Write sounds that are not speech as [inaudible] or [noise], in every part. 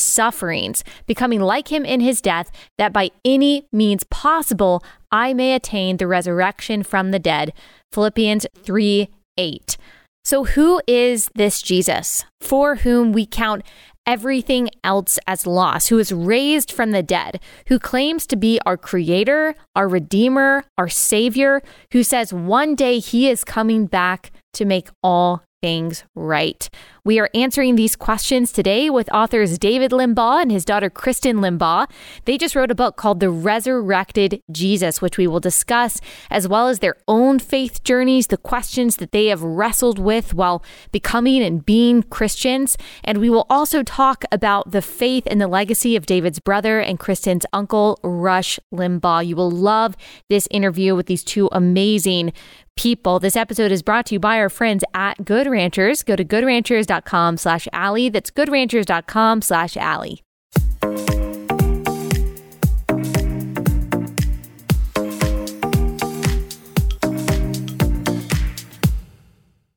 sufferings, becoming like him in his death, that by any means possible I may attain the resurrection from the dead. Philippians 3 8. So, who is this Jesus for whom we count everything else as loss, who is raised from the dead, who claims to be our creator, our redeemer, our savior, who says one day he is coming back to make all things right? We are answering these questions today with authors David Limbaugh and his daughter Christen Limbaugh. They just wrote a book called The Resurrected Jesus, which we will discuss, as well as their own faith journeys, the questions that they have wrestled with while becoming and being Christians. And we will also talk about the faith and the legacy of David's brother and Christen's uncle, Rush Limbaugh. You will love this interview with these two amazing people. This episode is brought to you by our friends at Good Ranchers. Go to goodranchers.com slash Allie. That's goodranchers.com slash Allie.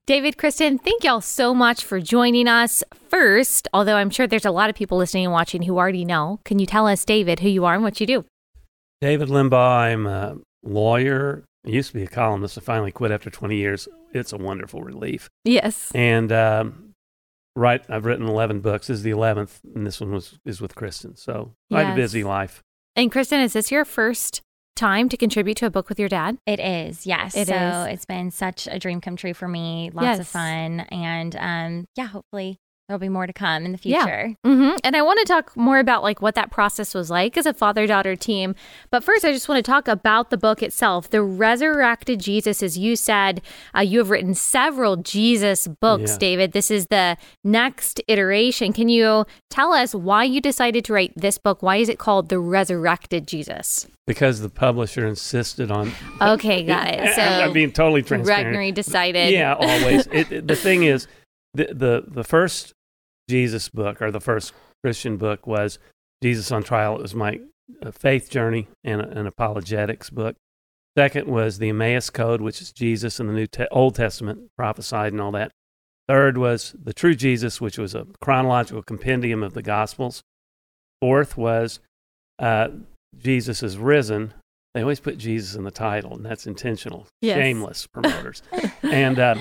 David, Christen, thank y'all so much for joining us. First, although I'm sure there's a lot of people listening and watching who already know, can you tell us, David, who you are and what you do? David Limbaugh. I'm a lawyer, I used to be a columnist. I finally quit after 20 years. It's a wonderful relief. Yes. And um, right, I've written 11 books. This is the 11th, and this one was is with Christen. So yes. I had a busy life. And Christen, is this your first time to contribute to a book with your dad? It is, yes. It so is. it's been such a dream come true for me. Lots yes. of fun, and um, yeah, hopefully there'll be more to come in the future. Yeah. Mm-hmm. And I want to talk more about like what that process was like as a father daughter team. But first, I just want to talk about the book itself, The Resurrected Jesus. As you said, uh, you have written several Jesus books, yeah. David. This is the next iteration. Can you tell us why you decided to write this book? Why is it called The Resurrected Jesus? Because the publisher insisted on. [laughs] Okay, [laughs] got it. So I'm being totally transparent. Regnery decided. Yeah, always. it, the thing is, the, the the first Jesus book, or the first Christian book, was Jesus on Trial. It was my uh, faith journey and an apologetics book. Second was the Emmaus Code, which is Jesus in the New Te- Old Testament prophesied and all that. Third was the True Jesus, which was a chronological compendium of the Gospels. Fourth was uh, Jesus is risen. They always put Jesus in the title, and that's intentional. Yes. Shameless [laughs] promoters. and uh,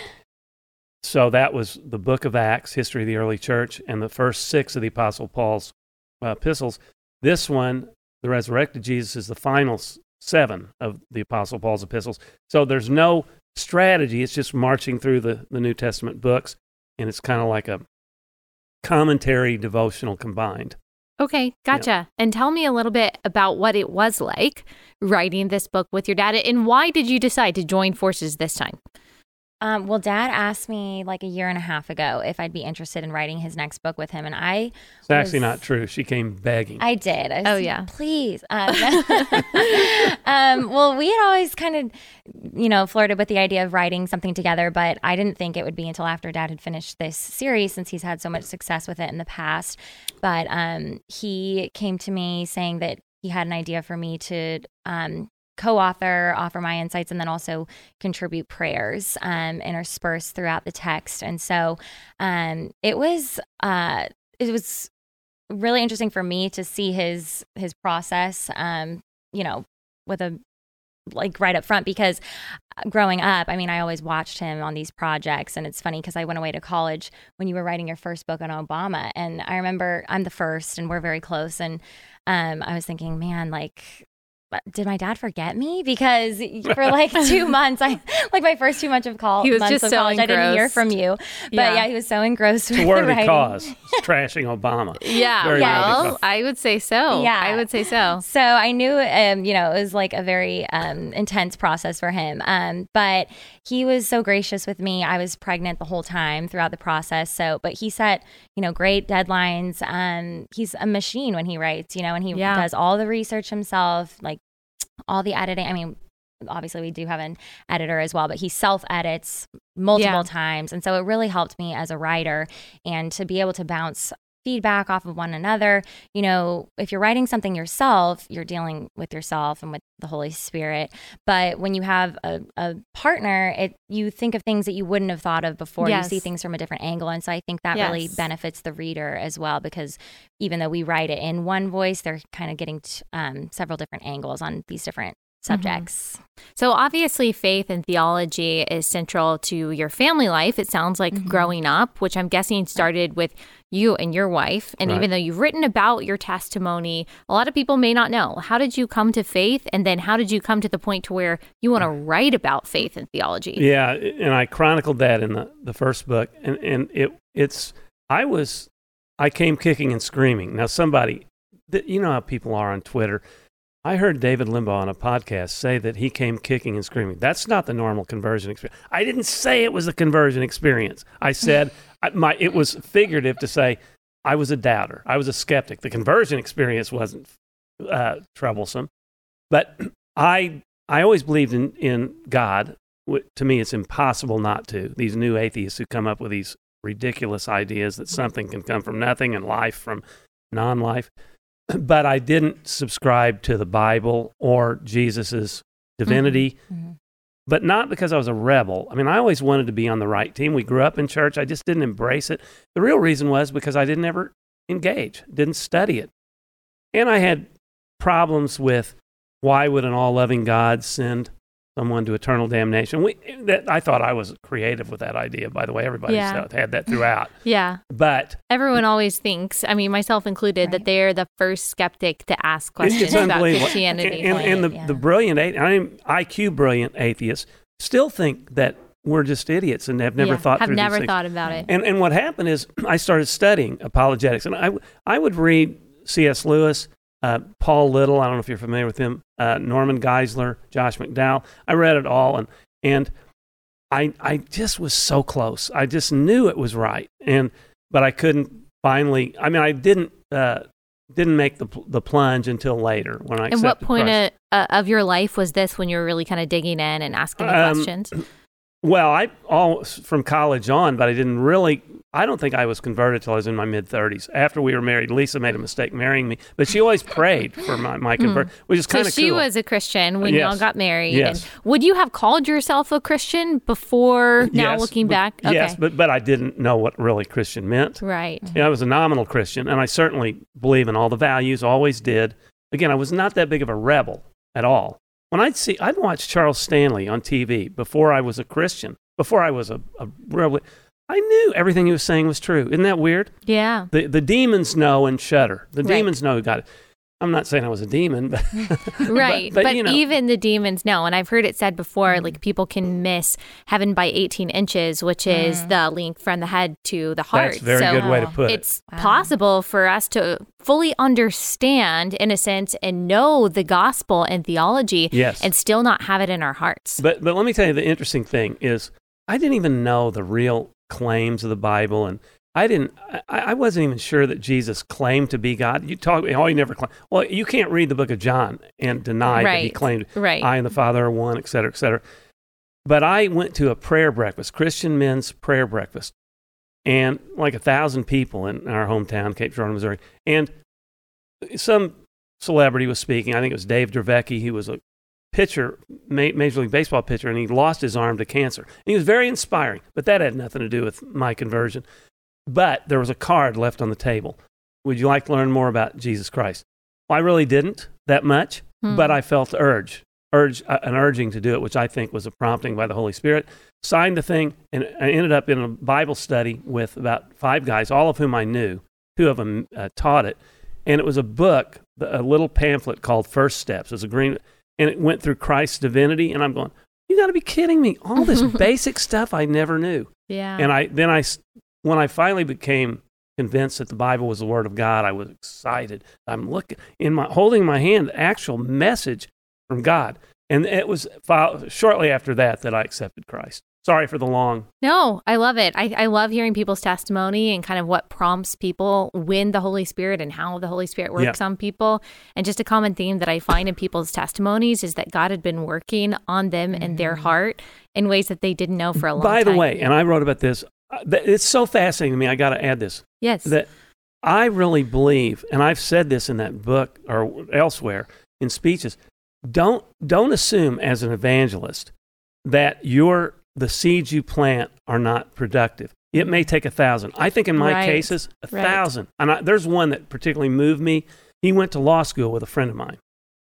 so that was the book of Acts, history of the early church, and the first six of the Apostle Paul's uh, epistles. This one, the resurrected Jesus, is the final seven of the Apostle Paul's epistles. So there's no strategy. It's just marching through the, the New Testament books, and it's kind of like a commentary devotional combined. Okay, gotcha. Yeah. And tell me a little bit about what it was like writing this book with your dad, and why did you decide to join forces this time? Um, well, Dad asked me like a year and a half ago if I'd be interested in writing his next book with him, and I. It's was, actually not true. She came begging. I did. I was, oh yeah, please. Um, [laughs] [laughs] um, well, we had always kind of, you know, flirted with the idea of writing something together, but I didn't think it would be until after Dad had finished this series, since he's had so much success with it in the past. But um, he came to me saying that he had an idea for me to um, co-author, offer my insights, and then also contribute prayers um, interspersed throughout the text. And so um, it was uh, it was really interesting for me to see his his process. Um, you know, with a like right up front because uh, growing up, I mean, I always watched him on these projects. And it's funny because I went away to college when you were writing your first book on Obama. And I remember I'm the first and we're very close. And um, I was thinking, man, like did my dad forget me? Because [laughs] for like two months, I like my first two months of, col- He was months just of so college, I didn't hear from you. But Yeah. yeah, he was so engrossed It's with worthy the writing. cause. [laughs] Trashing Obama. Yeah, Very worthy well. I would say so. Yeah. I would say so. So I knew, um, you know, it was like a very um, intense process for him. Um, but he was so gracious with me. I was pregnant the whole time throughout the process. So, but he set, you know, great deadlines. Um, he's a machine when he writes, you know, and he Yeah. does all the research himself, like all the editing. I mean, obviously we do have an editor as well, but he self edits multiple Yeah. times. And so it really helped me as a writer and to be able to bounce feedback off of one another. You know, if you're writing something yourself, you're dealing with yourself and with the Holy Spirit. But when you have a, a partner, it you think of things that you wouldn't have thought of before. Yes. You see things from a different angle. And so I think that really benefits the reader as well because even though we write it in one voice, they're kind of getting t- um, several different angles on these different subjects. So obviously, faith and theology is central to your family life. It sounds like Mhm. growing up, which I'm guessing started with you and your wife. And Right. even though you've written about your testimony, a lot of people may not know. How did you come to faith? And then how did you come to the point to where you want to write about faith and theology? Yeah, and I chronicled that in the, the first book, and and it it's I was I came kicking and screaming. Now somebody, you know how people are on Twitter. I heard David Limbaugh on a podcast say that he came kicking and screaming. That's not the normal conversion experience. I didn't say it was a conversion experience. I said I, my it was figurative to say I was a doubter. I was a skeptic. The conversion experience wasn't uh, troublesome, but [clears throat] I I always believed in in God to me, it's impossible not to. These new atheists who come up with these ridiculous ideas that something can come from nothing and life from non life. [clears throat] But I didn't subscribe to the Bible or Jesus's divinity, Mhm. but not because I was a rebel. I mean, I always wanted to be on the right team. We grew up in church. I just didn't embrace it. The real reason was because I didn't ever engage, didn't study it. And I had problems with why would an all loving God send someone to eternal damnation? We, that, I thought I was creative with that idea, by the way. Everybody Yeah. had that throughout. [laughs] Yeah. But Everyone always thinks, I mean, myself included, that they're the first skeptic to ask questions it's about. Christianity. And, and, the, Yeah. the brilliant, I mean, IQ brilliant atheists still think that we're just idiots and have never Yeah, thought have through these never things. thought about it. And and what happened is [clears throat] I started studying apologetics, and I I would read C.S. Lewis, uh, Paul Little. I don't know if you're familiar with him. Uh, Norman Geisler, Josh McDowell. I read it all, and and I I just was so close. I just knew it was right, and but I couldn't finally. I mean, I didn't uh, didn't make the the plunge until later when I. And what point of, uh, of your life was this when you were really kind of digging in and asking the Um, questions? [clears throat] Well, I all from college on, but I didn't really. I don't think I was converted till I was in my mid thirties. After we were married, Lisa made a mistake marrying me, but she always prayed for my my convert, which is Hmm. So kind of she cool. was a Christian when Yes. y'all got married. Yes. And would you have called yourself a Christian before now Yes, looking but- back? Okay. Yes, but but I didn't know what really Christian meant. right. Yeah, I was a nominal Christian, and I certainly believe in all the values. Always did. Again, I was not that big of a rebel at all. When I'd see, I'd watch Charles Stanley on TV before I was a Christian, before I was a, a rebel. I knew everything he was saying was true. Isn't that weird? Yeah. The the demons know and shudder. The Right. demons know who got it. I'm not saying I was a demon, [laughs] [laughs] but Right. But, But, you know, even the demons know. And I've heard it said before, like people can miss heaven by 18 inches, which is Mm. the link from the head to the heart. that's a very so good way to put it. it's Wow. possible for us to fully understand, in a sense, and know the gospel and theology Yes. and still not have it in our hearts. But but let me tell you the interesting thing is I didn't even know the real claims of the Bible and I didn't I, I wasn't even sure that Jesus claimed to be God. You talk oh he never claimed well you can't read the book of John and deny that he claimed right. I and the Father are one, et cetera, et cetera. But I went to a prayer breakfast, Christian men's prayer breakfast, and like a thousand people in our hometown, Cape Girardeau, Missouri. And some celebrity was speaking. I think it was Dave Dravecky. He was a pitcher, ma- Major League Baseball pitcher, and he lost his arm to cancer. And he was very inspiring, but that had nothing to do with my conversion. But there was a card left on the table. Would you like to learn more about Jesus Christ? Well, I really didn't that much Hmm. but I felt urge, urge, uh, an urging to do it, which I think was a prompting by the Holy Spirit. Signed the thing, and I ended up in a Bible study with about five guys, all of whom I knew. Two of them uh, taught it, and it was a book a little pamphlet called First Steps. It was a green, and it went through Christ's divinity. And I'm going, you got to be kidding me! All this [laughs] basic stuff I never knew. Yeah. And I then I when I finally became convinced that the Bible was the Word of God, I was excited. I'm looking in my holding my hand the actual message from God, and it was shortly after that that I accepted Christ. Sorry for the long. No, I love it. I, I love hearing people's testimony and kind of what prompts people when the Holy Spirit and how the Holy Spirit works on people. And just a common theme that I find in people's testimonies is that God had been working on them and their heart in ways that they didn't know for a long time. By time. the way, and I wrote about this. uh, It's so fascinating to me. I got to add this. yes. that I really believe, and I've said this in that book or elsewhere in speeches, don't don't assume as an evangelist that your the seeds you plant are not productive. It may take a thousand. I think in my Right. cases, a Right. thousand. And I, there's one that particularly moved me. He went to law school with a friend of mine,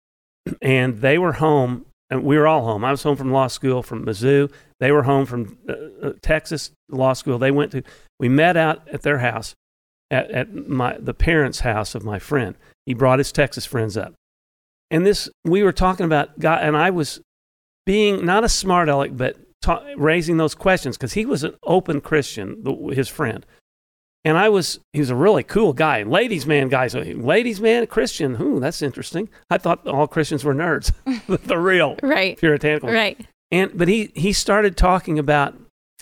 [clears throat] and they were home, and we were all home. I was home from law school from Mizzou. They were home from uh, uh, Texas law school. They went to. We met out at their house, at, at my the parents' house of my friend. He brought his Texas friends up, and this we were talking about God, and I was being not a smart aleck, but ta- raising those questions because he was an open Christian, the, his friend. And I was, he was a really cool guy, ladies' man guy. So, ladies' man, Christian. Ooh, that's interesting. I thought all Christians were nerds, [laughs] the real [laughs] right. puritanical. Right. And but he he started talking about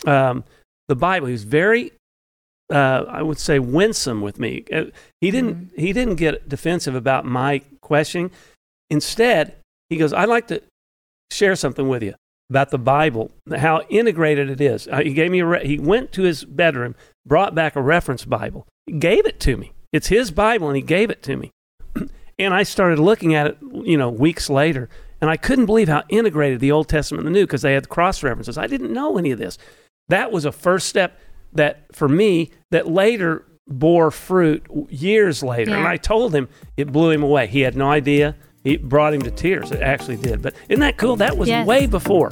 um, the Bible. He was very, uh, I would say, winsome with me. Uh, He didn't he didn't get defensive about my questioning. Instead, he goes, "I'd like to share something with you about the Bible, how integrated it is." Uh, he gave me a re- he went to his bedroom, brought back a reference Bible, gave it to me. It's his Bible, and he gave it to me. [clears throat] and I started looking at it, you know, weeks later, and I couldn't believe how integrated the Old Testament and the New because they had cross references. I didn't know any of this. That was a first step that for me that later bore fruit years later. And I told him it blew him away. He had no idea. It brought him to tears. It actually did. But isn't that cool? That was Yes. way before.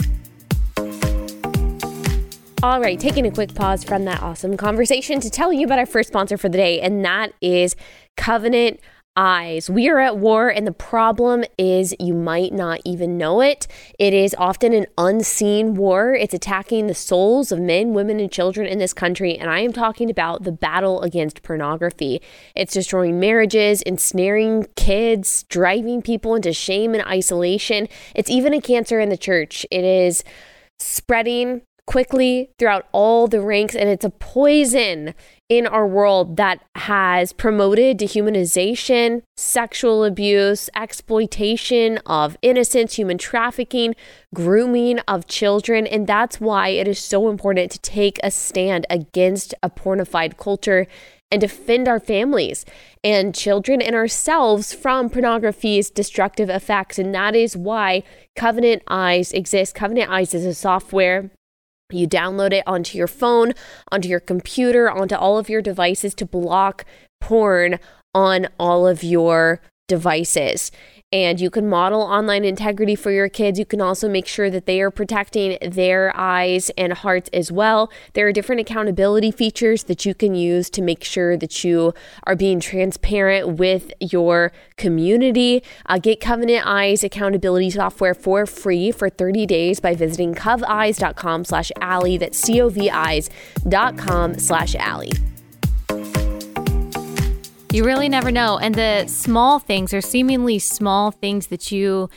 All right, taking a quick pause from that awesome conversation to tell you about our first sponsor for the day, and that is Covenant Eyes. We are at war, and the problem is you might not even know it. It is often an unseen war. It's attacking the souls of men, women, and children in this country, and I am talking about the battle against pornography. It's destroying marriages, ensnaring kids, driving people into shame and isolation. It's even a cancer in the church. It is spreading quickly throughout all the ranks, and it's a poison in our world that has promoted dehumanization, sexual abuse, exploitation of innocence, human trafficking, grooming of children. And that's why it is so important to take a stand against a pornified culture and defend our families and children and ourselves from pornography's destructive effects. And that is why Covenant Eyes exists. Covenant Eyes is a software. You download it onto your phone, onto your computer, onto all of your devices to block porn on all of your devices. And you can model online integrity for your kids. You can also make sure that they are protecting their eyes and hearts as well. There are different accountability features that you can use to make sure that you are being transparent with your community. Uh, get Covenant Eyes accountability software for free for 30 days by visiting coveyes.com slash Allie. That's C-O-V-eyes dot com slash Allie. You really never know. And the small things or seemingly small things that you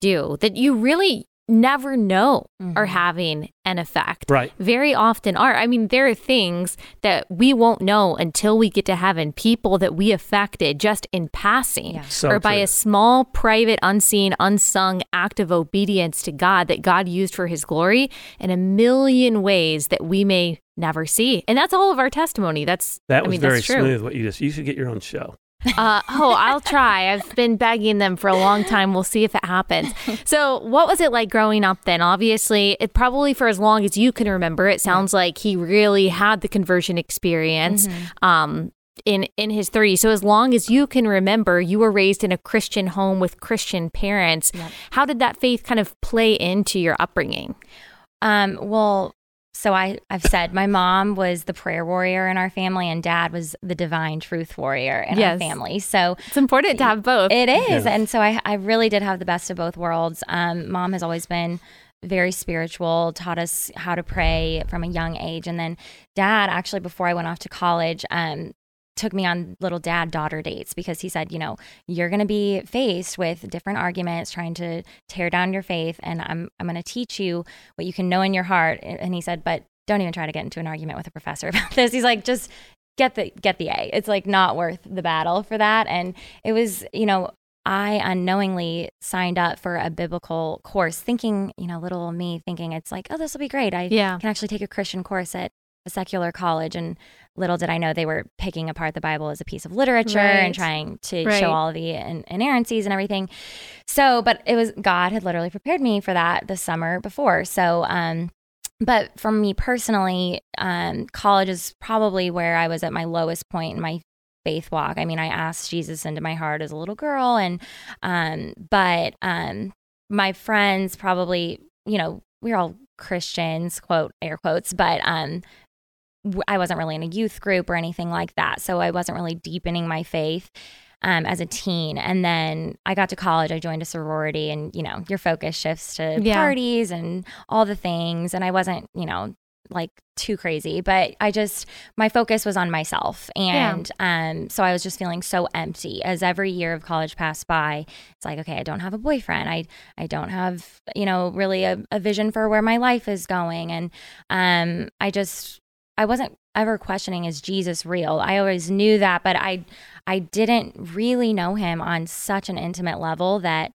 do that you really never know are mm-hmm. having an effect. Right. Very often are. I mean, there are things that we won't know until we get to heaven, people that we affected just in passing Yeah. So or by a small, private, unseen, unsung act of obedience to God that God used for his glory in a million ways that we may never see. And that's all of our testimony. That's That I was mean, very that's true. smooth. What you just you should get your own show. Uh, oh, I'll try. I've been begging them for a long time. We'll see if it happens. So, what was it like growing up then? Obviously, it probably for as long as you can remember, it sounds like he really had the conversion experience. Um, in in his 30s. So as long as you can remember, you were raised in a Christian home with Christian parents. Yep. How did that faith kind of play into your upbringing? Um, well, so I, I've said my mom was the prayer warrior in our family, and dad was the divine truth warrior in Yes. our family. So It's important to have both. it is. Yeah. And so I, I really did have the best of both worlds. Um, mom has always been very spiritual, taught us how to pray from a young age. And then dad, actually, before I went off to college, um, took me on little dad daughter dates because he said, you know, you're going to be faced with different arguments trying to tear down your faith. And I'm, I'm going to teach you what you can know in your heart. And he said, but don't even try to get into an argument with a professor [laughs] about this. He's like, just get the get the A. It's like not worth the battle for that. And it was, you know, I unknowingly signed up for a biblical course, thinking, you know, little me thinking it's like, oh, this will be great. I yeah. can actually take a Christian course at a secular college. And little did I know they were picking apart the Bible as a piece of literature Right. and trying to Right. show all the in- inerrancies and everything. So, but it was God had literally prepared me for that the summer before. So, um, but for me personally, um, college is probably where I was at my lowest point in my faith walk. I mean, I asked Jesus into my heart as a little girl, and um, but um, my friends probably, you know, we we're all Christians, quote air quotes, but um, I wasn't really in a youth group or anything like that, so I wasn't really deepening my faith. Um, as a teen, and then I got to college. I joined a sorority, and you know, your focus shifts to Yeah. parties and all the things. And I wasn't, you know, like too crazy, but I just my focus was on myself, and um, so I was just feeling so empty. As every year of college passed by, it's like, okay, I don't have a boyfriend. I I don't have, you know, really a, a vision for where my life is going, and um, I just I wasn't ever questioning is Jesus real. I always knew that, but I I didn't really know him on such an intimate level that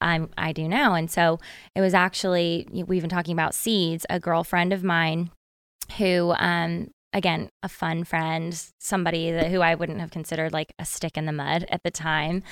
I'm I do now. And so it was actually we've been talking about seeds, a girlfriend of mine who um again a fun friend somebody that who i wouldn't have considered like a stick in the mud at the time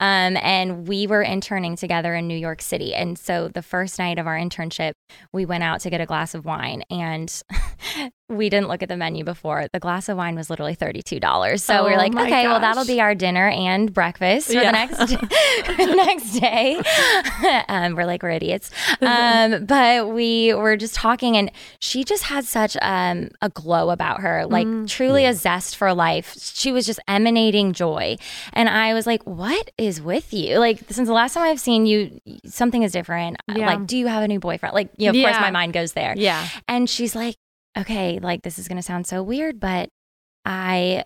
um, and we were interning together in new york city and so the first night of our internship we went out to get a glass of wine and [laughs] we didn't look at the menu before. The glass of wine was literally $32 so we Oh were like my okay well that'll be our dinner and breakfast for Yeah. the next [laughs] the next day. [laughs] Um, we're like we're idiots. Um, [laughs] but we were just talking and she just had such um, a glow about her like Mm. truly a zest for life. She was just emanating joy. And i was like what is with you? Like since the last time i've seen you something is different. Yeah. like do you have a new boyfriend? Like you know, of Yeah. course my mind goes there. Yeah. and she's like, okay, like this is going to sound so weird, but I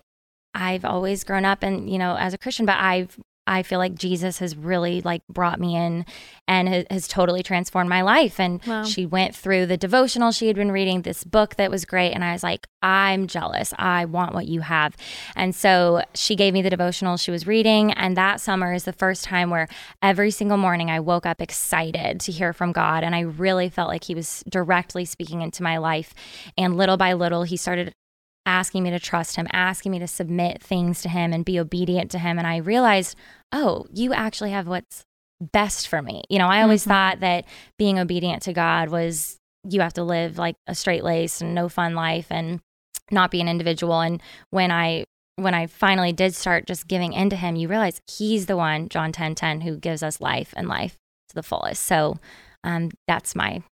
I've always grown up and, you know, as a Christian, but I've I feel like Jesus has really like brought me in and has, has totally transformed my life. And Wow. she went through the devotional she had been reading, this book that was great. And I was like, I'm jealous. I want what you have. And so she gave me the devotional she was reading. And that summer is the first time where every single morning I woke up excited to hear from God. And I really felt like He was directly speaking into my life. And little by little, He started asking me to trust him, asking me to submit things to him and be obedient to him. And I realized, oh, you actually have what's best for me. You know, I always Mhm. thought that being obedient to God was you have to live like a straight lace and no fun life and not be an individual. And when I when I finally did start just giving into him, you realize he's the one, John 10 10, who gives us life and life to the fullest. So um, that's my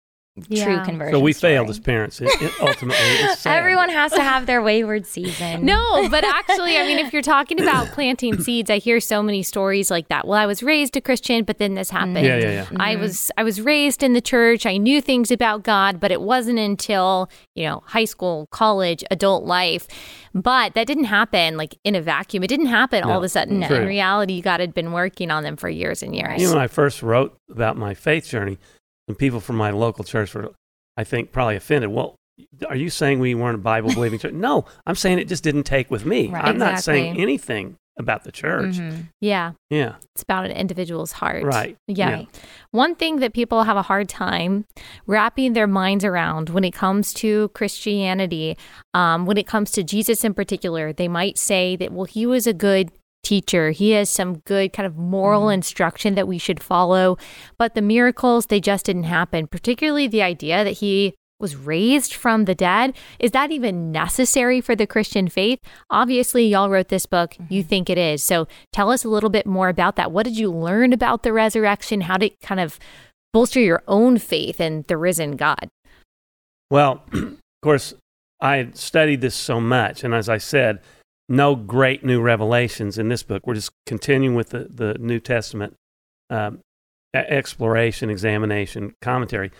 Yeah. true conversion. So we failed as parents. It, it ultimately, it's. [laughs] Everyone has to have their wayward season. No, but actually, I mean, if you're talking about [coughs] planting seeds, I hear so many stories like that. Well, I was raised a Christian, but then this happened. Yeah, yeah, yeah. I mm-hmm. was I was raised in the church. I knew things about God, but it wasn't until, you know, high school, college, adult life. But that didn't happen like in a vacuum. It didn't happen all of a sudden. no. In reality, God had been working on them for years and years. You know, when I first wrote about my faith journey, some people from my local church were, I think, probably offended. Well, are you saying we weren't a Bible believing church? No, I'm saying it just didn't take with me. Right. I'm not saying anything about the church. Mhm. yeah, Yeah, it's about an individual's heart. right. Yeah. Yeah. One thing that people have a hard time wrapping their minds around when it comes to Christianity, um, when it comes to Jesus in particular, they might say that, well, he was a good teacher. He has some good kind of moral mm-hmm. instruction that we should follow. But the miracles, they just didn't happen, particularly the idea that he was raised from the dead. Is that even necessary for the Christian faith? Obviously, y'all wrote this book. You mm-hmm. think it is. So tell us a little bit more about that. What did you learn about the resurrection? How did it kind of bolster your own faith in the risen God? Well, [clears throat] of course, I studied this so much, and as I said, no great new revelations in this book. We're just continuing with the, the New Testament um, exploration, examination, commentary.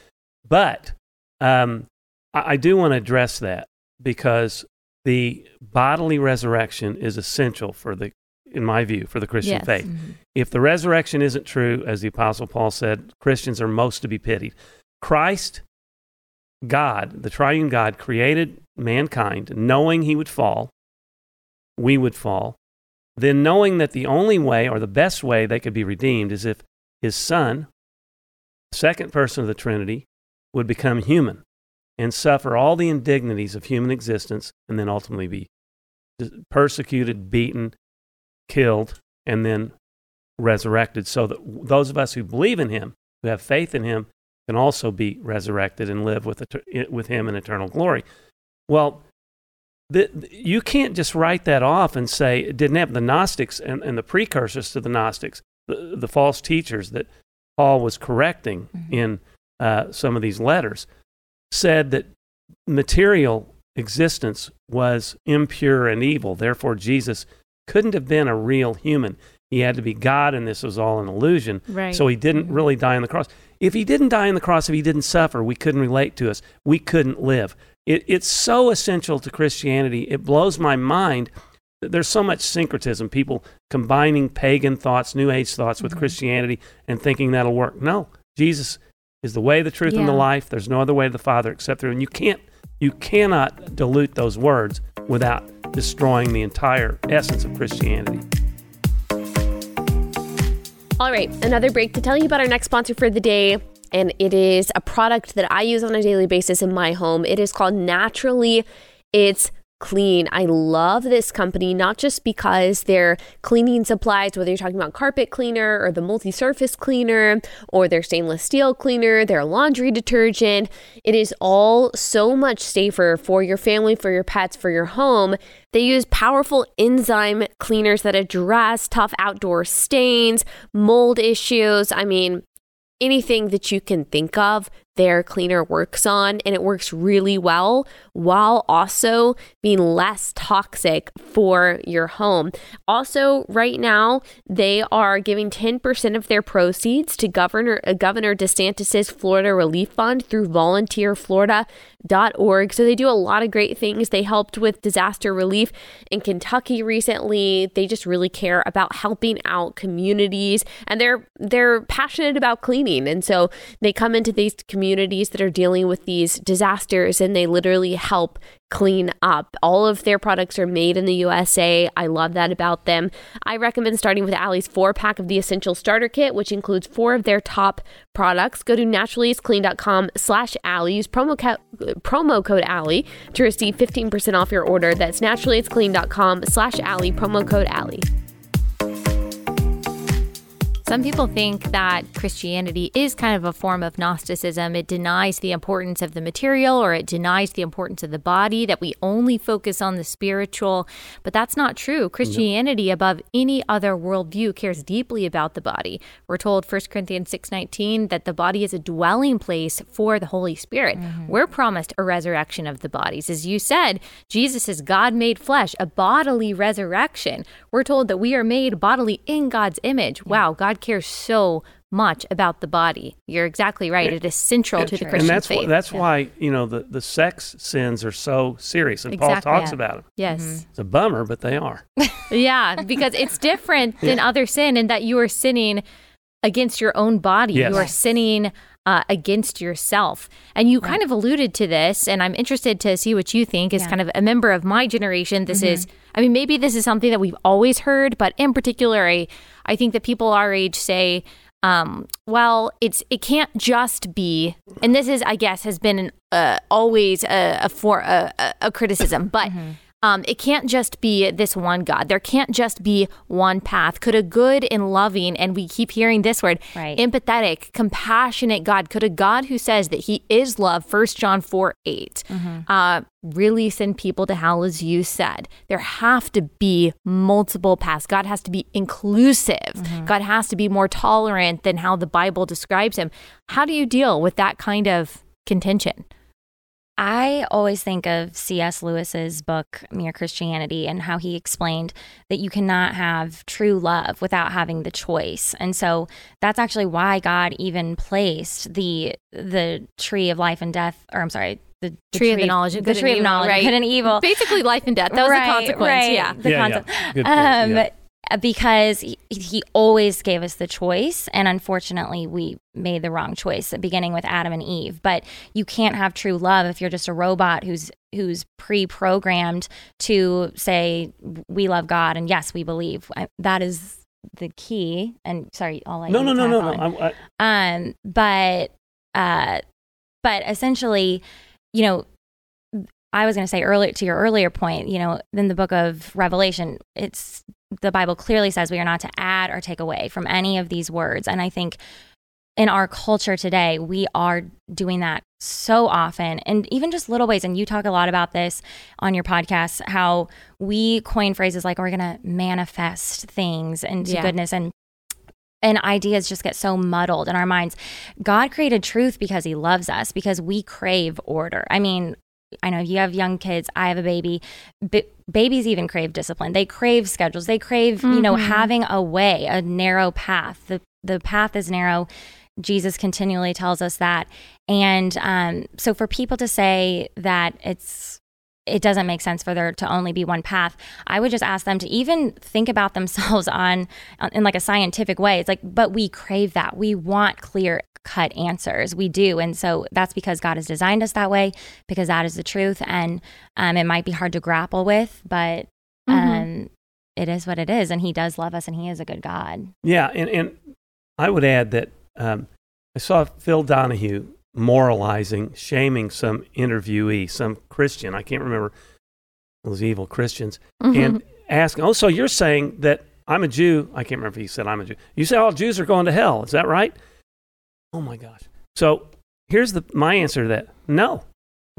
But um, I, I do want to address that because the bodily resurrection is essential for the, in my view, for the Christian Yes. faith. Mm-hmm. If the resurrection isn't true, as the Apostle Paul said, Christians are most to be pitied. Christ, God, the triune God, created mankind knowing he would fall, we would fall, then knowing that the only way or the best way they could be redeemed is if his son, second person of the Trinity, would become human and suffer all the indignities of human existence and then ultimately be persecuted, beaten, killed, and then resurrected so that those of us who believe in him, who have faith in him, can also be resurrected and live with, with him in eternal glory. Well, you can't just write that off and say it didn't happen. The Gnostics and, and the precursors to the Gnostics, the, the false teachers that Paul was correcting Mhm. in uh, some of these letters, said that material existence was impure and evil. Therefore, Jesus couldn't have been a real human. He had to be God, and this was all an illusion. Right. So he didn't Mhm. really die on the cross. If he didn't die on the cross, if he didn't suffer, we couldn't relate to us. We couldn't live. It, it's so essential to Christianity. It blows my mind. There's so much syncretism, people combining pagan thoughts, New Age thoughts with Mhm. Christianity and thinking that'll work. No, Jesus is the way, the truth, and the life. There's no other way to the Father except through. And you can't, you cannot dilute those words without destroying the entire essence of Christianity. All right, another break to tell you about our next sponsor for the day. And it is a product that I use on a daily basis in my home. It is called Naturally It's Clean. I love this company, not just because their cleaning supplies, whether you're talking about carpet cleaner or the multi surface cleaner or their stainless steel cleaner, their laundry detergent, it is all so much safer for your family, for your pets, for your home. They use powerful enzyme cleaners that address tough outdoor stains, mold issues. I mean, anything that you can think of, their cleaner works on, and it works really well while also being less toxic for your home. Also, right now, they are giving 10% of their proceeds to Governor uh, Governor DeSantis's Florida Relief Fund through volunteerflorida.org. So they do a lot of great things. They helped with disaster relief in Kentucky recently. They just really care about helping out communities and they're they're passionate about cleaning. And so they come into these communities that are dealing with these disasters and they literally help clean up. All of their products are made in the USA. I love that about them. I recommend starting with Allie's four pack of the Essential Starter Kit, which includes four of their top products. Go to naturallyitsclean.com slash Allie. Use promo, co- promo code Allie to receive 15% off your order. That's naturallyitsclean.com slash Allie, promo code Allie. Some people think that Christianity is kind of a form of Gnosticism. It denies the importance of the material or it denies the importance of the body, that we only focus on the spiritual. But that's not true. Christianity, above any other worldview, cares deeply about the body. We're told 1 Corinthians 6.19 that the body is a dwelling place for the Holy Spirit. Mm-hmm. We're promised a resurrection of the bodies. As you said, Jesus is God made flesh, a bodily resurrection. We're told that we are made bodily in God's image. Wow, God cares so much about the body. You're exactly right. It is central to the true. Christian and that's faith. why, that's why you know the, the sex sins are so serious, and Exactly. Paul talks Yeah. about them. yes. Mm-hmm. It's a bummer, but they are. [laughs] Yeah, because it's different than other sin in that you are sinning against your own body. Yes. You are Yes. sinning uh, against yourself. And you kind of alluded to this, and I'm interested to see what you think as Yeah. kind of a member of my generation. This is, I mean, maybe this is something that we've always heard, but in particular, I, I think that people our age say, um, well, it's it can't just be, and this is, I guess, has been an, uh, always a, a for a, a- a criticism, but um, it can't just be this one God. There can't just be one path. Could a good and loving, and we keep hearing this word, Right. empathetic, compassionate God, could a God who says that He is love, 1 John 4 8, uh, really send people to hell, as you said? There have to be multiple paths. God has to be inclusive. God has to be more tolerant than how the Bible describes Him. How do you deal with that kind of contention? I always think of C.S. Lewis's book, Mere Christianity, and how he explained that you cannot have true love without having the choice. And so that's actually why God even placed the the tree of life and death, or I'm sorry, the, the tree, of the knowledge of the good tree and of evil, knowledge right? good and evil. Basically, life and death. That was Right, the consequence. right. Yeah. The yeah, concept. yeah. Good point, Um, yeah. Because he, he always gave us the choice and unfortunately we made the wrong choice beginning with adam and eve. But you can't have true love if you're just a robot who's who's pre-programmed to say we love god and yes we believe. I, that is the key and sorry all i'll No, no, no, no, no. I, I, Um, but uh, but essentially, you know, I was going to say earlier to your earlier point, you know, in the book of Revelation, it's the Bible clearly says we are not to add or take away from any of these words, and I think in our culture today, we are doing that so often, and even just little ways. And you talk a lot about this on your podcast, how we coin phrases like "we're going to manifest things into Yeah. goodness," and and ideas just get so muddled in our minds. God created truth because he loves us, because we crave order. I mean, I know you have young kids, I have a baby. B- babies even crave discipline. They crave schedules. They crave, you know, Mhm. having a way, a narrow path. The the path is narrow. Jesus continually tells us that. And um, so for people to say that it's it doesn't make sense for there to only be one path. I would just ask them to even think about [laughs] themselves on in like a scientific way. It's like, but we crave that. We want clear cut answers. We do, and so that's because God has designed us that way. Because that is the truth, and um, it might be hard to grapple with, but um, Mhm. it is what it is, and He does love us, and He is a good God. Yeah, and, and I would add that um, I saw Phil Donahue moralizing, shaming some interviewee, some Christian. I can't remember those evil Christians, Mhm. and asking, "Oh, so you're saying that I'm a Jew?" I can't remember if he said I'm a Jew. You say all Jews are going to hell. Is that right? Oh my gosh. So here's the my answer to that: No,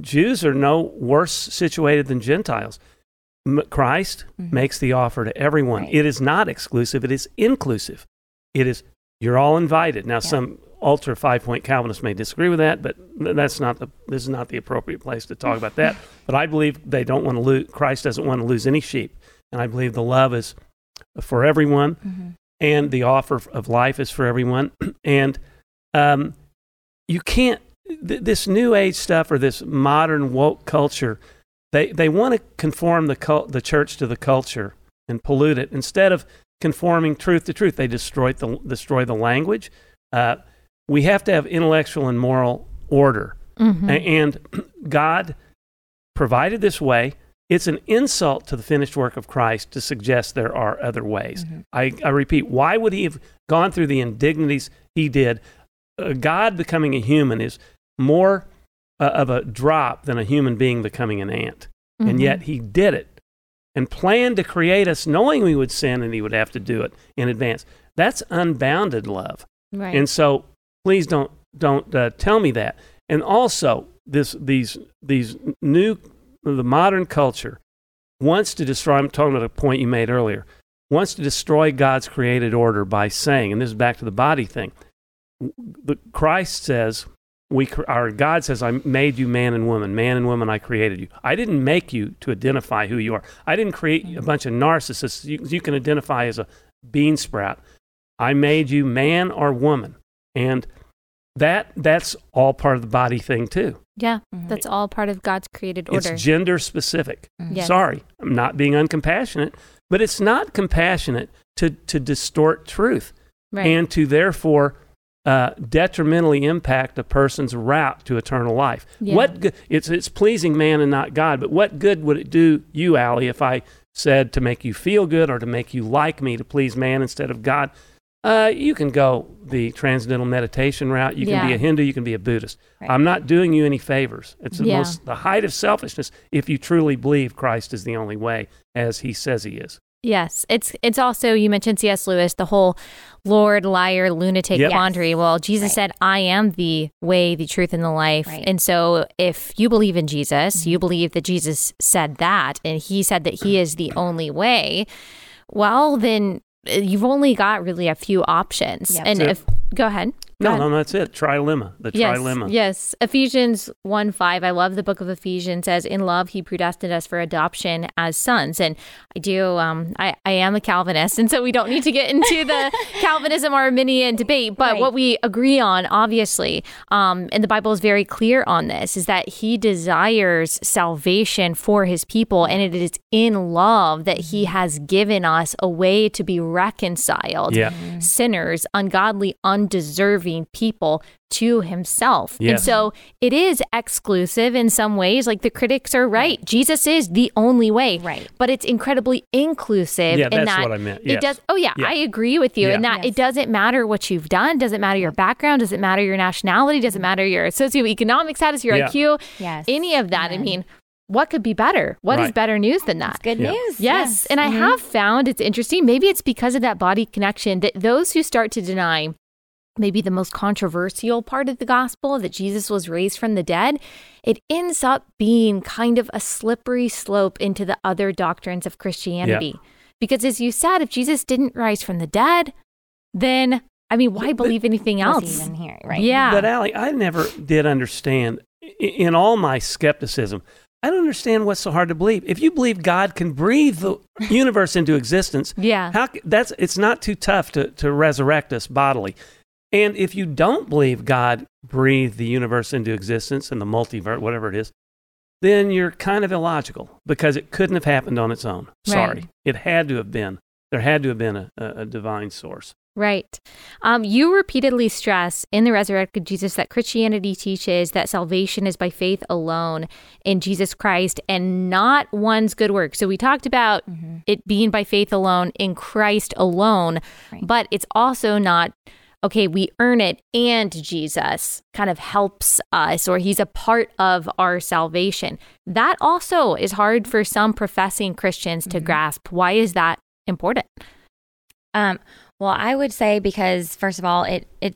Jews are no worse situated than Gentiles. Christ Mhm. makes the offer to everyone. Right. It is not exclusive, it is inclusive. It is, you're all invited. Now, some ultra five point Calvinists may disagree with that, but that's not the, this is not the appropriate place to talk about that. [laughs] But I believe they don't want to lose, Christ doesn't want to lose any sheep. And I believe the love is for everyone Mm-hmm. and the offer of life is for everyone. [clears throat] And um, you can't, th- this new age stuff or this modern woke culture, they, they want to conform the, cul- the church to the culture and pollute it. Instead of conforming truth to truth, they destroy the, destroy the language. Uh, we have to have intellectual and moral order. Mhm. And [clears throat] God provided this way. It's an insult to the finished work of Christ to suggest there are other ways. Mhm. I, I repeat, why would he have gone through the indignities he did? Uh, God becoming a human is more uh, of a drop than a human being becoming an ant. And Mhm. yet he did it and planned to create us knowing we would sin and he would have to do it in advance. That's unbounded love. right. And so please don't don't uh, tell me that. And also this these these new the modern culture wants to destroy. I'm talking about a point you made earlier. Wants to destroy God's created order by saying, and this is back to the body thing. The Christ says, "We our God says, I made you man and woman. Man and woman, I created you. I didn't make you to identify who you are. I didn't create a bunch of narcissists you, you can identify as a bean sprout. I made you man or woman, and that that's all part of the body thing too. yeah, Mhm. that's all part of God's created order. It's gender specific. Mhm. Yes. Sorry, I'm not being uncompassionate, but it's not compassionate to to distort truth right. and to therefore uh, detrimentally impact a person's route to eternal life. Yeah. What good, it's it's pleasing man and not God, but what good would it do you, Allie, if I said to make you feel good or to make you like me to please man instead of God? Uh, you can go the transcendental meditation route. You can be a Hindu. You can be a Buddhist. Right. I'm not doing you any favors. It's the Yeah. most the height of selfishness if you truly believe Christ is the only way, as He says He is. Yes, it's it's also you mentioned C.S. Lewis, the whole Lord, liar, lunatic Yep. quandary. Well, Jesus Right. said, "I am the way, the truth, and the life." Right. And so, if you believe in Jesus, Mm-hmm. you believe that Jesus said that, and He said that He is the only way. Well, then you've only got really a few options. Yep. And So- if go ahead, No, no, that's it. Trilemma. The yes, trilemma. Yes. Ephesians 1 5. I love the book of Ephesians says, In love, he predestined us for adoption as sons. And I do, um, I, I am a Calvinist. [laughs] And so we don't need to get into the [laughs] Calvinism Arminian debate. But Right. what we agree on, obviously, um, and the Bible is very clear on this, is that he desires salvation for his people. And it is in love that he has given us a way to be reconciled Yeah. sinners, ungodly, undeserving people to himself. And so it is exclusive in some ways. Like the critics are right. Jesus is the only way. Right. But it's incredibly inclusive Yeah, in that's that what I meant. it does oh yeah, Yeah. I agree with you Yeah. in that Yes. it doesn't matter what you've done, doesn't matter your background, doesn't matter your nationality, doesn't matter your socioeconomic status, your Yeah. IQ, Yes. any of that. I mean, what could be better? What is Right. better news than that? It's good Yeah. news. Yes. And I Mhm. have found it's interesting. Maybe it's because of that body connection that those who start to deny maybe the most controversial part of the gospel that Jesus was raised from the dead, it ends up being kind of a slippery slope into the other doctrines of Christianity. Because as you said, if Jesus didn't rise from the dead, then I mean, why But- believe anything else? even here, right? Yeah. But Allie, I never did understand in all my skepticism. I don't understand what's so hard to believe. If you believe God can breathe the universe into existence, [laughs] yeah. how that's it's not too tough to, to resurrect us bodily. And if you don't believe God breathed the universe into existence and the multiverse, whatever it is, then you're kind of illogical because it couldn't have happened on its own. Sorry, Right. it had to have been. There had to have been a, a, a divine source. Right. Um, you repeatedly stress in the resurrected Jesus that Christianity teaches that salvation is by faith alone in Jesus Christ and not one's good work. So we talked about Mhm. it being by faith alone in Christ alone, Right. but it's also not. Okay, we earn it, and Jesus kind of helps us, or he's a part of our salvation. That also is hard for some professing Christians to Mhm. grasp. Why is that important? Um, well, I would say because first of all, it it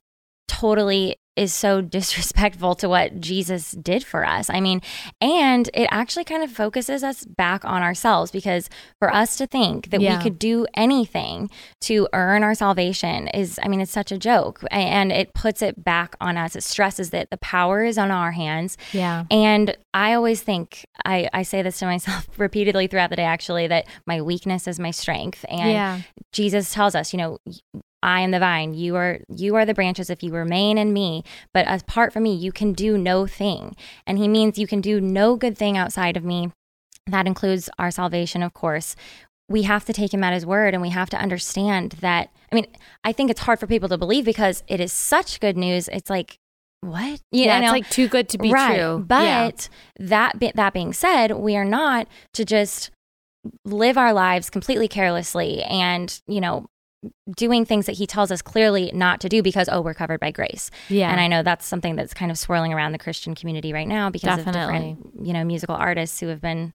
totally is so [laughs] disrespectful to what Jesus did for us. I mean, and it actually kind of focuses us back on ourselves because for us to think that Yeah. we could do anything to earn our salvation is, I mean, it's such a joke. And it puts it back on us. It stresses that the power is on our hands. Yeah. And I always think, I, I say this to myself [laughs] repeatedly throughout the day, actually, that my weakness is my strength. And yeah. Jesus tells us, you know, I am the vine, you are you are the branches if you remain in me, but apart from me you can do no thing. And he means you can do no good thing outside of me. That includes our salvation, of course. We have to take him at his word and we have to understand that I mean, I think it's hard for people to believe because it is such good news. It's like what? You yeah, know? it's like too good to be right. true. But Yeah. that be, that being said, we are not to just live our lives completely carelessly and you know doing things that he tells us clearly not to do because oh we're covered by grace. yeah, And I know that's something that's kind of swirling around the Christian community right now because Definitely. of different you know musical artists who have been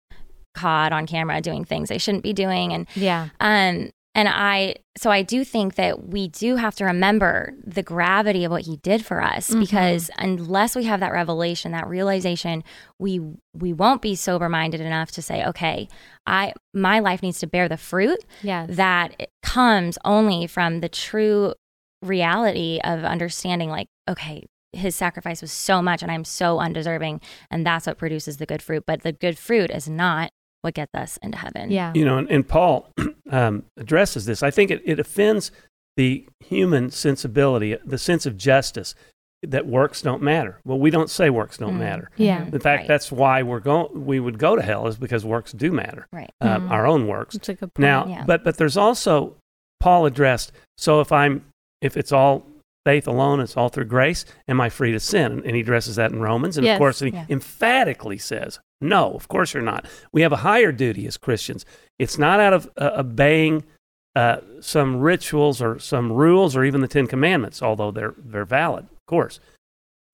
caught on camera doing things they shouldn't be doing and yeah, um, and I, so I do think that we do have to remember the gravity of what he did for us Mhm. because unless we have that revelation, that realization, we we won't be sober minded enough to say, okay, I my life needs to bear the fruit yes, that comes only from the true reality of understanding, like, okay. His sacrifice was so much, and I'm so undeserving, and that's what produces the good fruit. But the good fruit is not what gets us into heaven. yeah, You know, and, and Paul [clears throat] um, addresses this. I think it, it offends the human sensibility, the sense of justice that works don't matter. Well, we don't say works don't Mm. matter. Yeah. In fact, Right. that's why we're going. We would go to hell is because works do matter. right. Uh, Mhm. Our own works. That's a good point. Now, Yeah. but but there's also Paul addressed. So if I'm if it's all faith alone, it's all through grace. Am I free to sin? And, and he addresses that in Romans. And Yes. of course, he Yeah. emphatically says, no, of course you're not. We have a higher duty as Christians. It's not out of uh, obeying uh, some rituals or some rules or even the Ten Commandments, although they're they're valid, of course.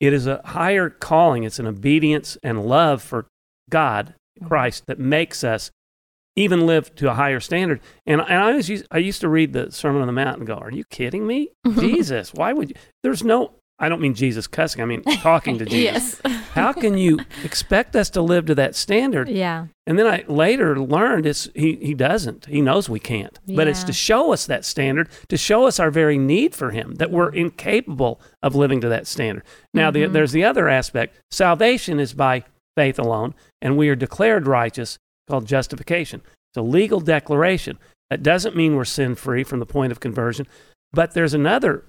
It is a higher calling. It's an obedience and love for God, Mhm. Christ, that makes us even live to a higher standard. And, and I, was I used to read the Sermon on the Mount and go, Are you kidding me? [laughs] Jesus, why would you? There's no I don't mean Jesus cussing. I mean [laughs] talking to Jesus. yes. How can you expect us to live to that standard? Yeah. And then I later learned it's he he doesn't. He knows we can't. Yeah. But it's to show us that standard, to show us our very need for him, that we're incapable of living to that standard. Now the, Mhm. there's the other aspect. Salvation is by faith alone, and we are declared righteous called justification. It's a legal declaration. That doesn't mean we're sin free from the point of conversion, but there's another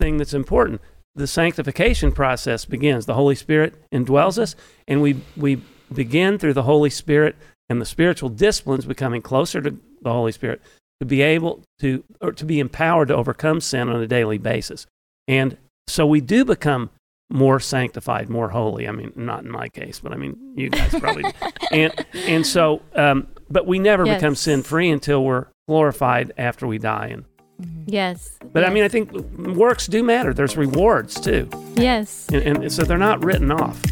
thing that's important. The sanctification process begins. The Holy Spirit indwells us, and we, we begin through the Holy Spirit and the spiritual disciplines becoming closer to the Holy Spirit to be able to, or to be empowered to overcome sin on a daily basis. And so we do become more sanctified, more holy. I mean, not in my case, but I mean, you guys probably do. [laughs] And, and so, um, but we never Yes. become sin free until we're glorified after we die. And, Yes. but I mean, I think works do matter. There's rewards too. yes. And, and so they're not written off.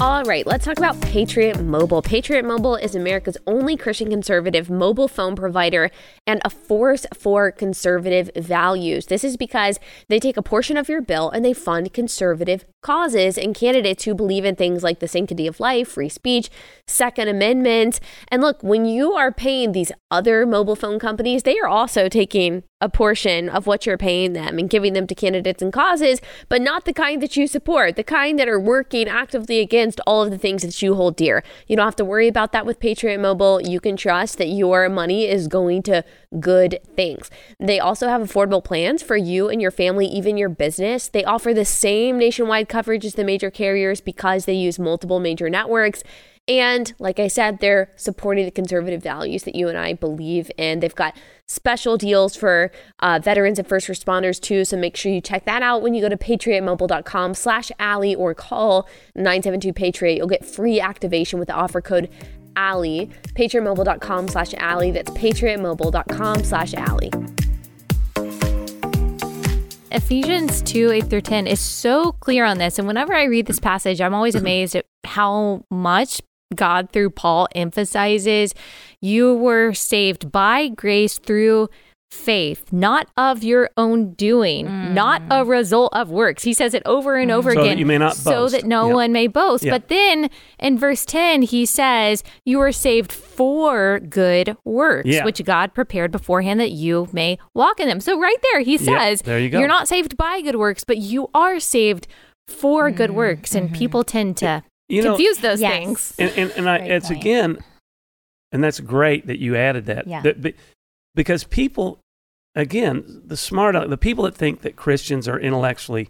All right, let's talk about Patriot Mobile. Patriot Mobile is America's only Christian conservative mobile phone provider and a force for conservative values. This is because they take a portion of your bill and they fund conservative causes and candidates who believe in things like the sanctity of life, free speech, Second Amendment. And look, when you are paying these other mobile phone companies, they are also taking a portion of what you're paying them and giving them to candidates and causes, but not the kind that you support, the kind that are working actively against all of the things that you hold dear. You don't have to worry about that with Patriot Mobile. You can trust that your money is going to good things. They also have affordable plans for you and your family, even your business. They offer the same nationwide coverage as the major carriers because they use multiple major networks. And like I said, they're supporting the conservative values that you and I believe in. They've got special deals for uh, veterans and first responders too. So make sure you check that out when you go to patriotmobile.com slash Allie or call 972 Patriot. You'll get free activation with the offer code Allie. Patriotmobile.com slash Allie. That's patriotmobile.com slash Allie. Ephesians 2 8 through 10 is so clear on this. And whenever I read this passage, I'm always amazed at how much God, through Paul, emphasizes you were saved by grace through faith, not of your own doing, mm. not a result of works. He says it over and mm. over So that again. you may not so boast. that no Yep. one may boast. Yep. But then in verse 10, he says, You were saved for good works, Yeah. which God prepared beforehand that you may walk in them. So right there, he Yep, says, there you go. You're not saved by good works, but you are saved for good mm. works. And mm-hmm. people tend to You know, confuse those Yes. things. and, and, and I, it's point. again, and that's great that you added that. Yeah. That- be- because people, again, the smart, the people that think that Christians are intellectually